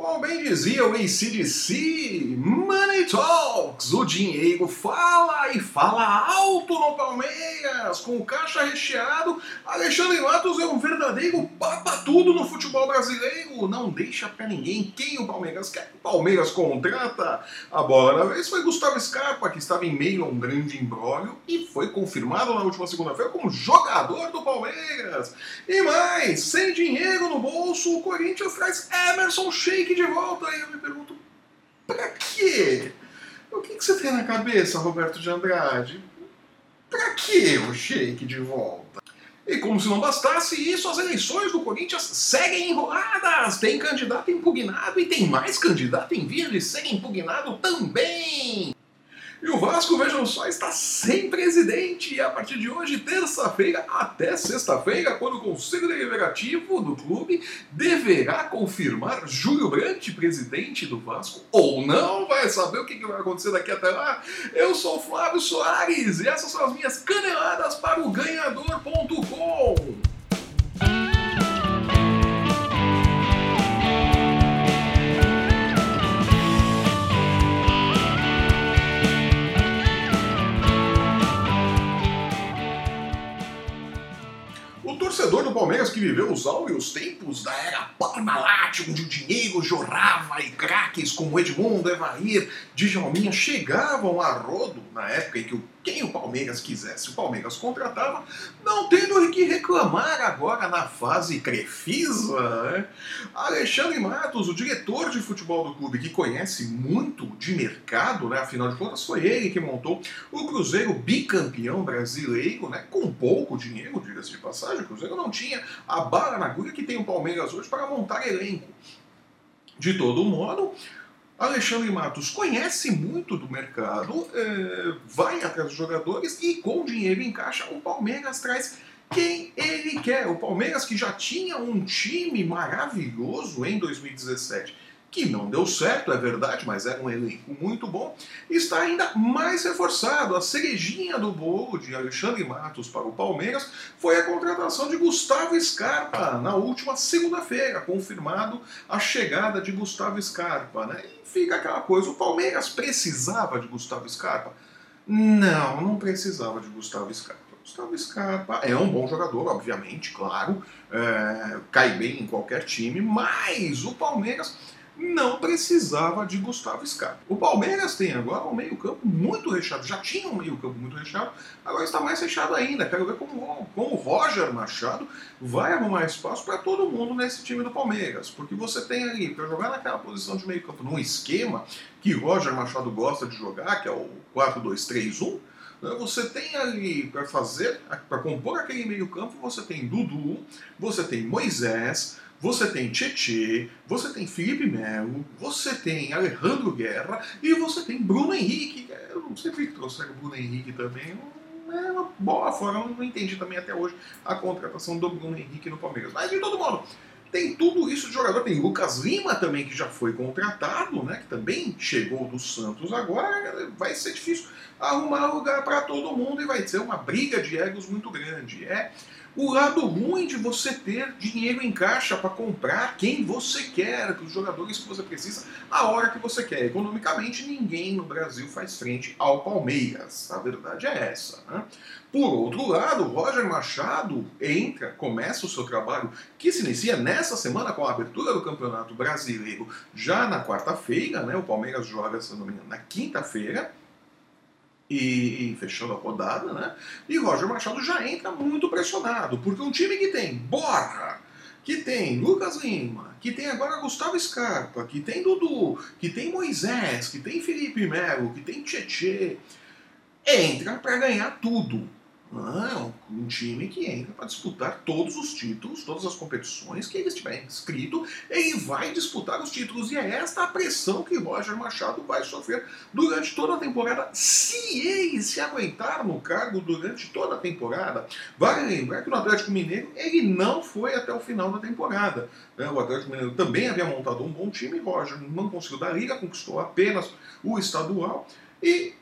Como bem dizia o ACDC, Money Talks, o dinheiro fala e fala alto no Palmeiras, com o caixa recheado, Alexandre Matos é um verdadeiro papa-tudo no futebol brasileiro, não deixa pra ninguém quem o Palmeiras quer, o Palmeiras contrata. A bola na vez foi Gustavo Scarpa, que estava em meio a um grande imbróglio e foi confirmado na última segunda-feira como jogador do Palmeiras. E mais, sem dinheiro no bolso, o Corinthians traz Emerson Sheik de volta. Aí eu me pergunto, pra quê? O que, que você tem na cabeça, Roberto de Andrade? Pra que o Sheik de volta? E como se não bastasse isso, as eleições do Corinthians seguem enroladas. Tem candidato impugnado e tem mais candidato em via de ser impugnado também. E o Vasco, vejam só, está sem presidente. E a partir de hoje, terça-feira até sexta-feira, quando o Conselho Deliberativo do clube deverá confirmar Júlio Brandt, presidente do Vasco, ou não, vai saber o que vai acontecer daqui até lá. Eu sou o Flávio Soares e essas são as minhas caneladas para o ganhador.com. que viveu os áureos tempos da era Parmalat, onde o dinheiro jorrava e craques como Edmundo, Evair, Djalminha chegavam a rodo na época em que o quem o Palmeiras quisesse, o Palmeiras contratava, não tendo o que reclamar agora na fase Crefisa. Né? Alexandre Matos, o diretor de futebol do clube, que conhece muito de mercado, né? afinal de contas foi ele que montou o Cruzeiro bicampeão brasileiro, né? com pouco dinheiro, diga-se de passagem, o Cruzeiro não tinha a bala na agulha que tem o Palmeiras hoje para montar elenco. De todo modo, Alexandre Matos conhece muito do mercado, é, vai atrás dos jogadores e com dinheiro em caixa o Palmeiras traz quem ele quer. O Palmeiras que já tinha um time maravilhoso em 2017 que não deu certo, é verdade, mas era um elenco muito bom, está ainda mais reforçado. A cerejinha do bolo de Alexandre Matos para o Palmeiras foi a contratação de Gustavo Scarpa na última segunda-feira, confirmado a chegada de Gustavo Scarpa. Né? E fica aquela coisa: o Palmeiras precisava de Gustavo Scarpa? Não, não precisava de Gustavo Scarpa. Gustavo Scarpa é um bom jogador, obviamente, claro, é, cai bem em qualquer time, mas o Palmeiras não precisava de Gustavo Scarpa. O Palmeiras tem agora um meio-campo muito recheado. Já tinha um meio-campo muito recheado, agora está mais recheado ainda. Quero ver como, como o Roger Machado vai arrumar espaço para todo mundo nesse time do Palmeiras. Porque você tem ali, para jogar naquela posição de meio-campo, num esquema que Roger Machado gosta de jogar, que é o 4-2-3-1. Né, você tem ali para fazer, para compor aquele meio-campo, você tem Dudu, você tem Moisés, você tem Tietê, você tem Felipe Melo, você tem Alejandro Guerra e você tem Bruno Henrique. Eu não sei por que trouxeram o Bruno Henrique também. É uma boa forma, eu não entendi também até hoje a contratação do Bruno Henrique no Palmeiras. Mas de todo modo, tem tudo isso de jogador. Tem Lucas Lima também, que já foi contratado, né? Que também chegou do Santos agora. Vai ser difícil arrumar lugar para todo mundo e vai ser uma briga de egos muito grande. É o lado ruim de você ter dinheiro em caixa para comprar quem você quer, os jogadores que você precisa, a hora que você quer. Economicamente, ninguém no Brasil faz frente ao Palmeiras. A verdade é essa. Né? Por outro lado, Roger Machado entra, começa o seu trabalho, que se inicia nessa semana com a abertura do Campeonato Brasileiro, já na quarta-feira, né? O Palmeiras joga, se não me engano, na quinta-feira e, e, fechando a rodada, né? E Roger Machado já entra muito pressionado, porque um time que tem Borra, que tem Lucas Lima, que tem agora Gustavo Scarpa, que tem Dudu, que tem Moisés, que tem Felipe Melo, que tem Tietê, entra para ganhar tudo. Não, um time que entra para disputar todos os títulos, todas as competições que ele estiver inscrito, ele vai disputar os títulos. E é esta a pressão que Roger Machado vai sofrer durante toda a temporada, se ele se aguentar no cargo durante toda a temporada. Vale lembrar que no Atlético Mineiro ele não foi até o final da temporada. Né? O Atlético Mineiro também havia montado um bom time, Roger não conseguiu dar liga, conquistou apenas o estadual. E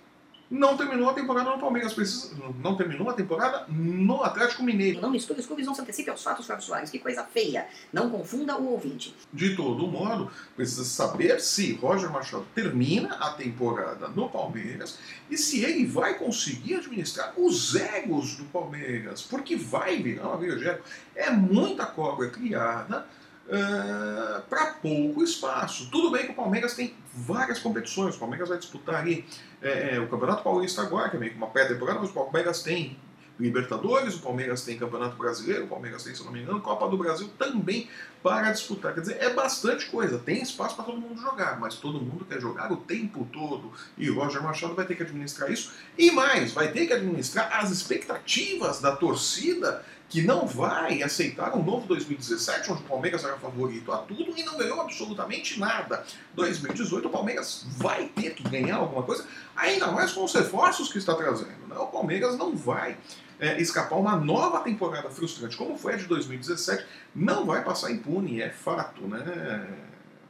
não terminou a temporada no Palmeiras, precisa, não terminou a temporada no Atlético Mineiro. Não misture os clubes, não se antecipe aos fatos, Soares. Que coisa feia. Não confunda o ouvinte. De todo modo, precisa saber se Roger Machado termina a temporada no Palmeiras e se ele vai conseguir administrar os egos do Palmeiras, porque vai virar uma briga É muita cobra criada uh, para pouco espaço. Tudo bem que o Palmeiras tem várias competições, o Palmeiras vai disputar ali é, é, o Campeonato Paulista agora, que é meio que uma pré-temporada, mas o Palmeiras tem Libertadores, o Palmeiras tem Campeonato Brasileiro, o Palmeiras tem, se não me engano, Copa do Brasil também para disputar. Quer dizer, é bastante coisa, tem espaço para todo mundo jogar, mas todo mundo quer jogar o tempo todo. E o Roger Machado vai ter que administrar isso. E mais, vai ter que administrar as expectativas da torcida que não vai aceitar um novo 2017, onde o Palmeiras era favorito a tudo e não ganhou absolutamente nada. 2018 o Palmeiras vai ter que ganhar alguma coisa, ainda mais com os reforços que está trazendo. Né? O Palmeiras não vai é, escapar uma nova temporada frustrante, como foi a de 2017, não vai passar impune, é fato, né?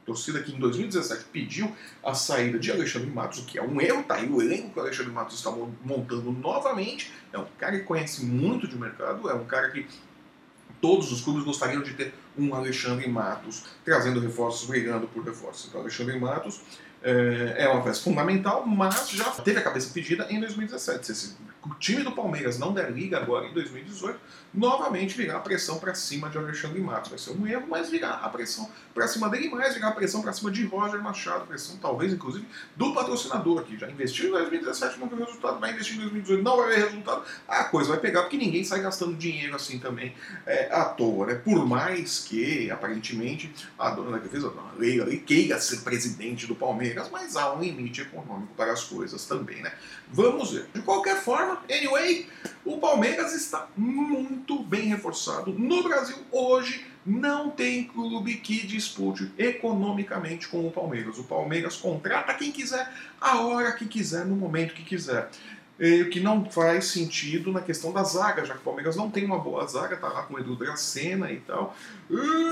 Torcida que em 2017 pediu a saída de Alexandre Matos, o que é um erro, tá aí o elenco que o Alexandre Matos está montando novamente. É um cara que conhece muito de mercado, é um cara que todos os clubes gostariam de ter um Alexandre Matos trazendo reforços, brigando por reforços. Então, Alexandre Matos é, é uma peça fundamental, mas já teve a cabeça pedida em 2017. Se esse o time do Palmeiras não der liga agora em 2018, novamente virá a pressão para cima de Alexandre Matos. Vai ser um erro, mas virá a pressão para cima dele, mais virá a pressão para cima de Roger Machado, pressão talvez inclusive do patrocinador, que já investiu em 2017 não viu resultado, vai investir em 2018 não vai ver resultado, a coisa vai pegar, porque ninguém sai gastando dinheiro assim também é, à toa, né? Por mais que, aparentemente, a dona da defesa, a dona Leila, queira ser presidente do Palmeiras, mas há um limite econômico para as coisas também, né? Vamos ver. De qualquer forma, anyway, o Palmeiras está muito bem reforçado. No Brasil, hoje, não tem clube que dispute economicamente com o Palmeiras. O Palmeiras contrata quem quiser, a hora que quiser, no momento que quiser. O que não faz sentido na questão da zaga, já que o Palmeiras não tem uma boa zaga, tá lá com o Edu Dracena e tal.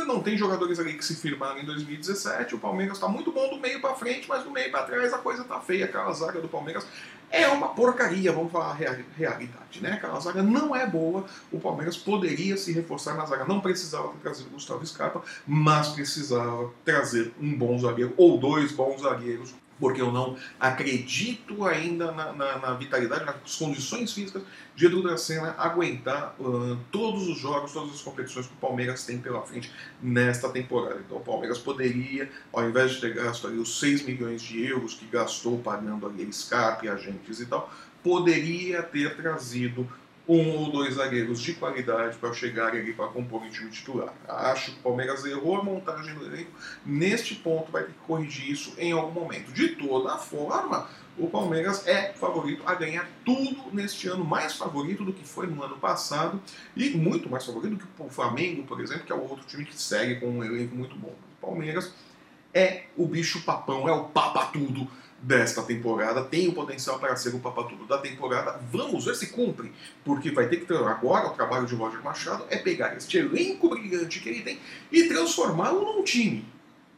não tem jogadores ali que se firmaram em 2017. O Palmeiras está muito bom do meio para frente, mas do meio para trás a coisa tá feia. Aquela zaga do Palmeiras é uma porcaria, vamos falar a realidade, né? Aquela zaga não é boa. O Palmeiras poderia se reforçar na zaga. Não precisava trazido o Gustavo Scarpa, mas precisava trazer um bom zagueiro ou dois bons zagueiros porque eu não acredito ainda na, na, na vitalidade, nas condições físicas de Edu Dracena aguentar uh, todos os jogos, todas as competições que o Palmeiras tem pela frente nesta temporada. Então o Palmeiras poderia, ao invés de ter gasto ali os 6 milhões de euros que gastou pagando ali Scarpe, agentes e tal, poderia ter trazido um ou dois zagueiros de qualidade para chegar ali para compor o time titular. Acho que o Palmeiras errou a montagem do elenco. Neste ponto, vai ter que corrigir isso em algum momento. De toda forma, o Palmeiras é favorito a ganhar tudo neste ano, mais favorito do que foi no ano passado e muito mais favorito do que o Flamengo, por exemplo, que é o outro time que segue com um elenco muito bom. O Palmeiras é o bicho papão, é o papa tudo desta temporada, tem o potencial para ser o papatudo da temporada. Vamos ver se cumpre, porque vai ter que agora o trabalho de Roger Machado é pegar este elenco brilhante que ele tem e transformá-lo num time.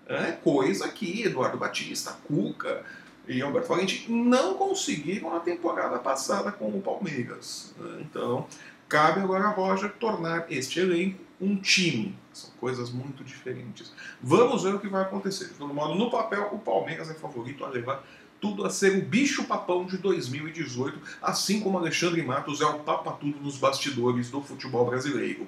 É coisa que Eduardo Batista, Cuca e Alberto Valente não conseguiram na temporada passada com o Palmeiras. Então, cabe agora a Roger tornar este elenco um time. São coisas muito diferentes. Vamos ver o que vai acontecer. De todo modo, no papel, o Palmeiras é favorito a levar tudo a ser o bicho-papão de 2018, assim como Alexandre Matos é o papa-tudo nos bastidores do futebol brasileiro.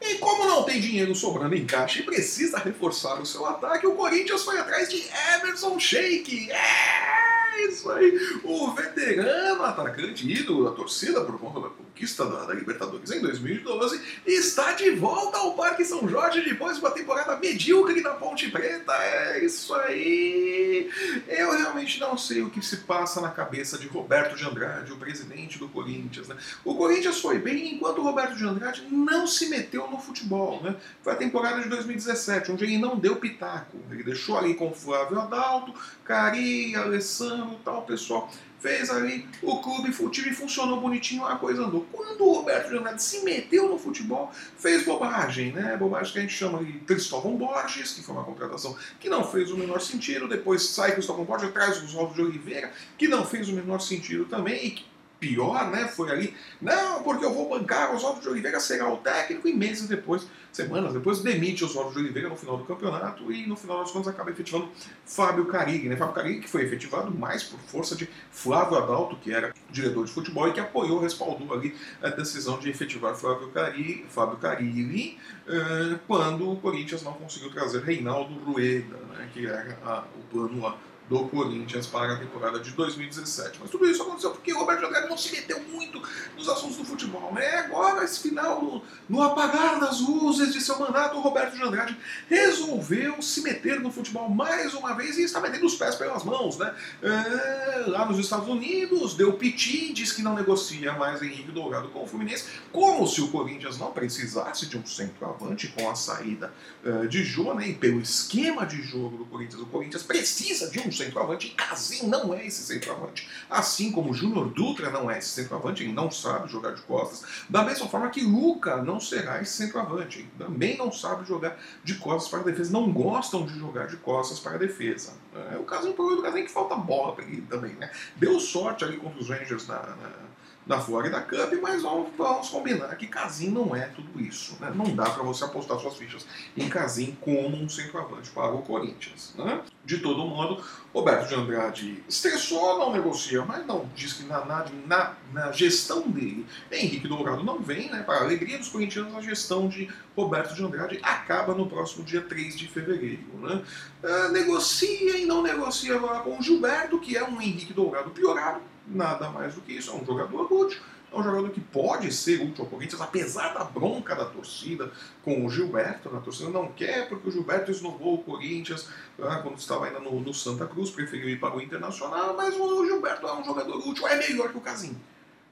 E como não tem dinheiro sobrando em caixa e precisa reforçar o seu ataque, o Corinthians foi atrás de Emerson Sheik. É isso aí! O veterano atacante ídolo da torcida por conta da conquista da, Libertadores em 2012, está de volta ao Parque São Jorge depois de uma temporada medíocre da Ponte Preta. É isso aí! Eu realmente não sei o que se passa na cabeça de Roberto de Andrade, o presidente do Corinthians. Né? O Corinthians foi bem enquanto o Roberto de Andrade não se meteu no futebol. Né? Foi a temporada de 2017, onde ele não deu pitaco. Ele deixou ali com Flávio Adalto, Cari, Alessandro tal, pessoal fez ali, o clube, o time funcionou bonitinho, a coisa andou. Quando o Roberto Andrade se meteu no futebol, fez bobagem, né? Bobagem que a gente chama de Cristóvão Borges, que foi uma contratação que não fez o menor sentido, depois sai Cristóvão Borges, traz os Oswaldo de Oliveira, que não fez o menor sentido também, e que pior, né? Foi ali, não, porque eu vou bancar, Oswaldo de Oliveira será o técnico, e meses depois, semanas depois, demite Oswaldo de Oliveira no final do campeonato e no final das contas acaba efetivando Fábio Carig, né? Fábio Carig que foi efetivado mais por força de Flávio Adalto, que era diretor de futebol e que apoiou, respaldou ali a decisão de efetivar Flávio Carig, Fábio Carilli, eh, quando o Corinthians não conseguiu trazer Reinaldo Rueda, né? Que era a, o plano lá do Corinthians para a temporada de 2017. Mas tudo isso aconteceu porque o Roberto Andrade não se meteu muito nos assuntos do futebol. Né? Agora, esse final, no, no apagar das luzes de seu mandato, o Roberto de Andrade resolveu se meter no futebol mais uma vez e está metendo os pés pelas mãos. Né? É, lá nos Estados Unidos, deu piti, diz que não negocia mais Henrique Dourado com o Fluminense, como se o Corinthians não precisasse de um centroavante com a saída uh, de Jô, né? e pelo esquema de jogo do Corinthians, o Corinthians precisa de um centroavante, e Casim não é esse centroavante. Assim como Júnior Dutra não é esse centroavante, ele não sabe jogar de costas. Da mesma forma que Luca não será esse centroavante, ele também não sabe jogar de costas para a defesa, não gostam de jogar de costas para a defesa. É, o Casim, o problema do Casim é que falta bola para ele também, né? Deu sorte ali contra os Rangers na, na da Florida Cup, mas vamos, vamos combinar que Casim não é tudo isso. Né? Não dá para você apostar suas fichas em Casim como um centroavante para o Corinthians. Né? De todo modo, Roberto de Andrade estressou, não negocia, mas não diz que na, na, na, gestão dele, Henrique Dourado não vem, né? para a alegria dos corintianos, a gestão de Roberto de Andrade acaba no próximo dia 3 de fevereiro. Né? Uh, negocia e não negocia com o Gilberto, que é um Henrique Dourado piorado nada mais do que isso. É um jogador útil. É um jogador que pode ser útil ao Corinthians, apesar da bronca da torcida com o Gilberto. A torcida não quer, porque o Gilberto esnovou o Corinthians ah, quando estava ainda no, no, Santa Cruz, preferiu ir para o Internacional, mas o Gilberto é um jogador útil, é melhor que o Casim.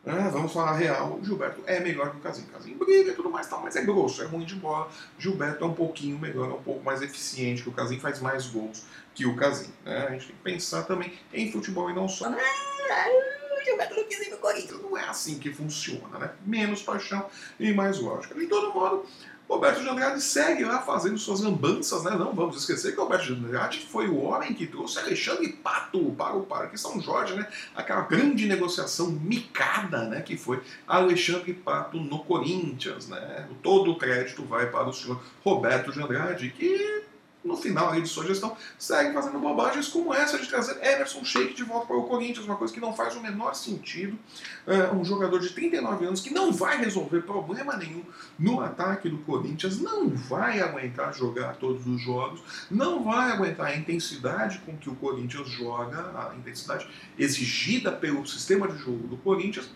Ah, vamos falar real, o Gilberto é melhor que o Casim. Casim briga e tudo mais, tal, mas é grosso, é ruim de bola. Gilberto é um pouquinho melhor, é um pouco mais eficiente que o Casim, faz mais gols que o Casim. Né? A gente tem que pensar também em futebol e não só. O não quis ir pro Corinthians. Não é assim que funciona, né? Menos paixão e mais lógica. De todo modo, Roberto de Andrade segue lá fazendo suas lambanças, né? Não vamos esquecer que o Roberto de Andrade foi o homem que trouxe Alexandre Pato para o Parque São Jorge, né? Aquela grande negociação micada, né? Que foi Alexandre Pato no Corinthians, né? Todo o crédito vai para o senhor Roberto de Andrade, que no final aí de sua gestão, segue fazendo bobagens como essa de trazer Emerson Sheik de volta para o Corinthians, uma coisa que não faz o menor sentido. É, um jogador de 39 anos que não vai resolver problema nenhum no ataque do Corinthians, não vai aguentar jogar todos os jogos, não vai aguentar a intensidade com que o Corinthians joga, a intensidade exigida pelo sistema de jogo do Corinthians,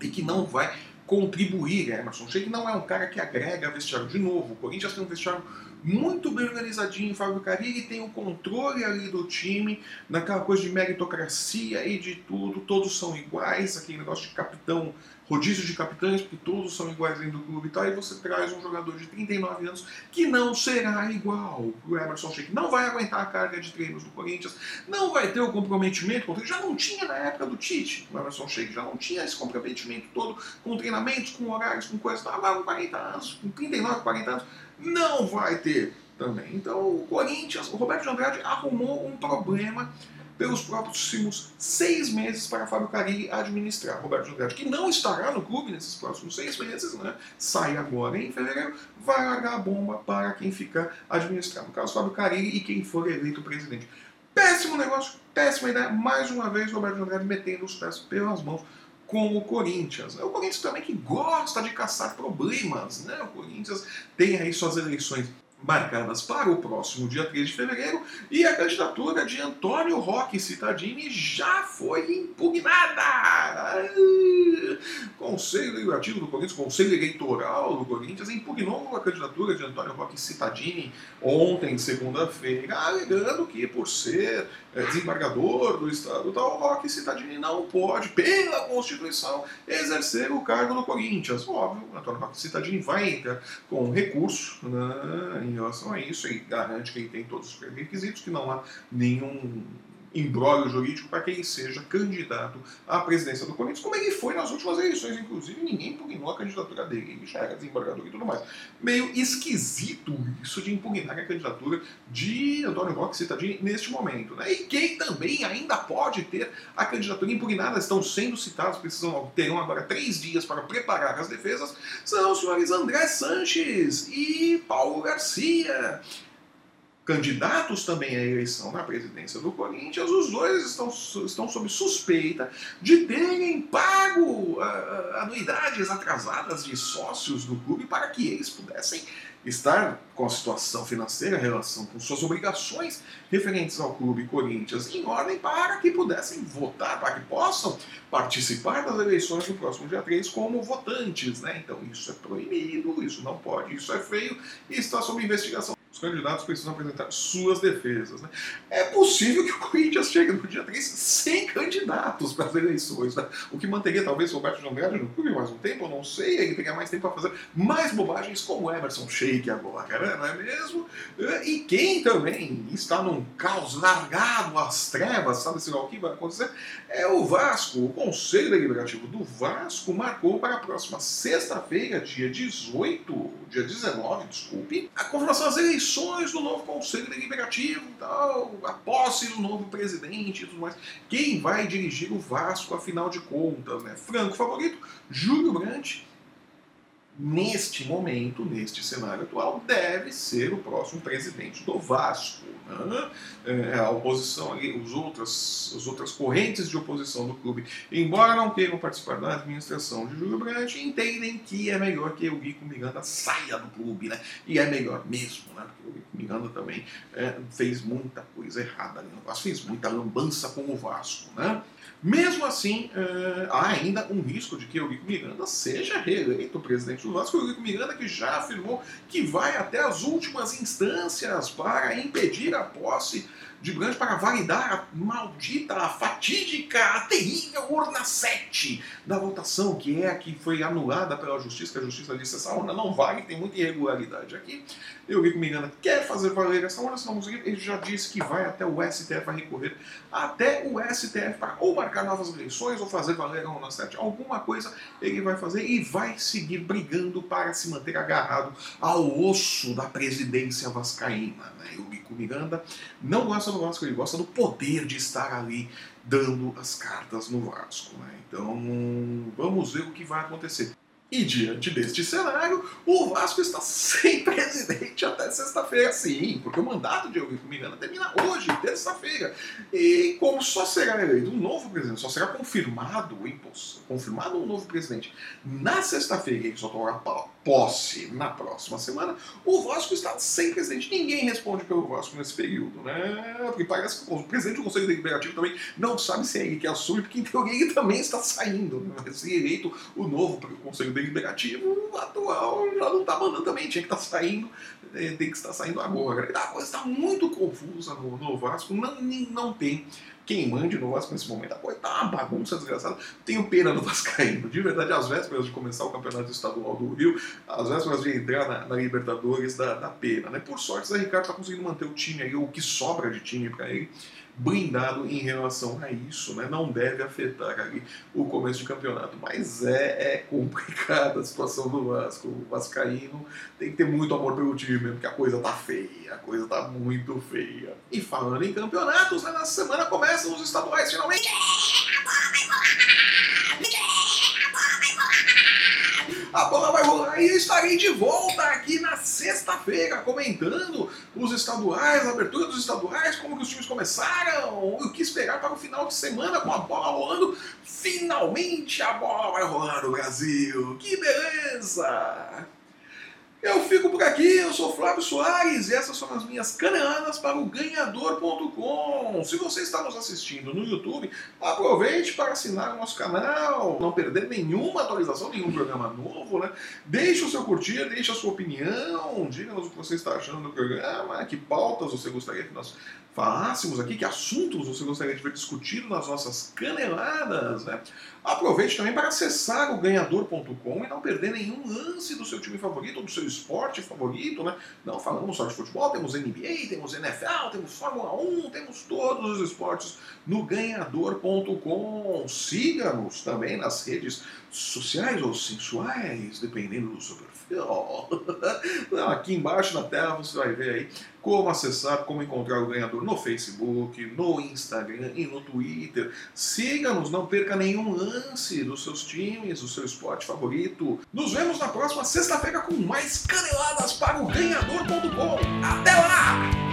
e que não vai contribuir. Emerson Sheik não é um cara que agrega vestiário. De novo, o Corinthians tem um vestiário muito bem organizadinho, Fábio Carilli tem o controle ali do time, naquela coisa de meritocracia e de tudo, todos são iguais, aquele negócio de capitão, rodízio de capitães, porque todos são iguais dentro do clube e tal, e você traz um jogador de 39 anos que não será igual. O Emerson Sheik não vai aguentar a carga de treinos do Corinthians, não vai ter o comprometimento, já não tinha na época do Tite, o Emerson Sheik já não tinha esse comprometimento todo com treinamentos, com horários, com coisas, estava com 40 anos, com 39, 40 anos, não vai ter também. Então o Corinthians, o Roberto de Andrade arrumou um problema pelos próximos seis meses para Fábio Carilli administrar. Roberto de Andrade, que não estará no clube nesses próximos seis meses, né? sai agora em fevereiro, vai largar a bomba para quem ficar administrando. No caso, Fábio Carilli e quem for eleito presidente. Péssimo negócio, péssima ideia. Mais uma vez, Roberto de Andrade metendo os pés pelas mãos com o Corinthians. O Corinthians também que gosta de caçar problemas, né? O Corinthians tem aí suas eleições marcadas para o próximo dia 3 de fevereiro e a candidatura de Antônio Roque Cittadini já foi impugnada. Conselho Legislativo do Corinthians, Conselho Eleitoral do Corinthians impugnou a candidatura de Antônio Roque Cittadini ontem, segunda-feira, alegando que por ser é, desembargador do Estado tal, Roque Cittadini não pode, pela Constituição, exercer o cargo no Corinthians. Óbvio, Antônio Roque Cittadini vai entrar com recurso né, em relação a isso e garante que ele tem todos os requisitos, que não há nenhum embrólio jurídico para que ele seja candidato à presidência do Corinthians, como ele foi nas últimas eleições, inclusive ninguém impugnou a candidatura dele, ele já era desembargador e tudo mais. Meio esquisito isso de impugnar a candidatura de Antônio Roque Citadini neste momento. Né? E quem também ainda pode ter a candidatura impugnada, estão sendo citados, precisam, terão agora três dias para preparar as defesas, são os senhores André Sanches e Paulo Garcia candidatos também à eleição na presidência do Corinthians, os dois estão, estão sob suspeita de terem pago uh, anuidades atrasadas de sócios do clube para que eles pudessem estar com a situação financeira, relação com suas obrigações referentes ao clube Corinthians em ordem para que pudessem votar, para que possam participar das eleições do próximo dia 3 como votantes. Né? Então isso é proibido, isso não pode, isso é feio e está sob investigação os candidatos precisam apresentar suas defesas. Né? É possível que o Corinthians chegue no dia 3 sem candidatos para as eleições, né? o que manteria talvez o Roberto de Andrade no clube mais um tempo, eu não sei, ele teria mais tempo para fazer mais bobagens como Emerson Sheik agora, né? não é mesmo? E quem também está num caos largado às trevas, sabe-se lá o que vai acontecer, é o Vasco. O Conselho Deliberativo do Vasco marcou para a próxima sexta-feira, dia 18, dia 19, desculpe, a confirmação das eleições eleições do novo Conselho Deliberativo, tal, a posse do novo presidente e tudo mais. Quem vai dirigir o Vasco, afinal de contas? Né? Franco favorito, Júlio Brandt neste momento, neste cenário atual, deve ser o próximo presidente do Vasco. Né? É, a oposição ali, os outras, as outras correntes de oposição do clube, embora não queiram participar da administração de Júlio Brandt, entendem que é melhor que o Rico Miranda saia do clube, né? E é melhor mesmo, né? Porque o Rico Miranda também é, fez muita coisa errada ali no Vasco, fez muita lambança com o Vasco, né? Mesmo assim, uh, há ainda um risco de que Eurico Miranda seja reeleito presidente do Vasco. O Eurico Miranda que já afirmou que vai até as últimas instâncias para impedir a posse de Brandt para validar a maldita, a fatídica, a terrível urna 7 da votação, que é a que foi anulada pela justiça, que a justiça disse essa urna não vale, tem muita irregularidade aqui. Eu vi que Miranda quer fazer valer essa urna, se não conseguir, ele já disse que vai até o STF, vai recorrer até o STF para ou marcar novas eleições ou fazer valer a urna 7. Alguma coisa ele vai fazer e vai seguir brigando para se manter agarrado ao osso da presidência vascaína. Né? O Bico Miranda não gosta gosta do Vasco, ele gosta do poder de estar ali dando as cartas no Vasco. Né? Então vamos ver o que vai acontecer. E diante deste cenário, o Vasco está sem presidente até sexta-feira, sim, porque o mandato de Eurico Miranda termina hoje, terça-feira. E como só será eleito um novo presidente, só será confirmado, confirmado um novo presidente na sexta-feira, que só tomará posse na próxima semana, o Vasco está sem presidente. Ninguém responde pelo Vasco nesse período, né? Porque parece que o presidente do Conselho Deliberativo também não sabe se é ele que assume, porque em teoria ele também está saindo. Né? Se eleito o novo Conselho Deliberativo, o atual já não está mandando também, tinha que estar tá saindo, tem que estar saindo agora. A coisa está muito confusa no, no Vasco, não, não tem quem mande no Vasco nesse momento. A coisa tá uma bagunça desgraçada. Tenho pena do Vascaíno. De verdade, às vésperas de começar o campeonato estadual do Rio, às vésperas de entrar na, na Libertadores, da pena. Né? Por sorte, o Zé Ricardo tá conseguindo manter o time aí, o que sobra de time para ele blindado em relação a isso, né? não deve afetar ali o começo de campeonato. Mas é, é complicada a situação do Vasco. O Vascaíno tem que ter muito amor pelo time mesmo, porque a coisa tá feia, a coisa tá muito feia. E falando em campeonatos, né, na semana começam os estaduais finalmente. a bola vai rolar e eu estarei de volta aqui na sexta-feira comentando os estaduais, a abertura dos estaduais, como que os times começaram, o que esperar para o final de semana com a bola rolando. Finalmente a bola vai rolar no Brasil. Que beleza! Eu fico por aqui, eu sou Flávio Soares e essas são as minhas caneladas para o ganhador.com. Se você está nos assistindo no YouTube, aproveite para assinar o nosso canal, não perder nenhuma atualização, nenhum programa novo, né? Deixe o seu curtir, deixe a sua opinião, diga-nos o que você está achando do programa, que pautas você gostaria que nós falássemos aqui, que assuntos você gostaria de ver discutido nas nossas caneladas, né? Aproveite também para acessar o ganhador.com e não perder nenhum lance do seu time favorito do seu esporte favorito, né? Não falamos só de futebol, temos NBA, temos NFL, temos Fórmula 1, temos todos os esportes no ganhador.com. Siga-nos também nas redes sociais ou sensuais, dependendo do seu perfil. Aqui embaixo na tela você vai ver aí como acessar, como encontrar o ganhador no Facebook, no Instagram e no Twitter. Siga-nos, não perca nenhum lance dos seus times, do seu esporte favorito. Nos vemos na próxima sexta-feira com mais caneladas para o ganhador.com. Até lá!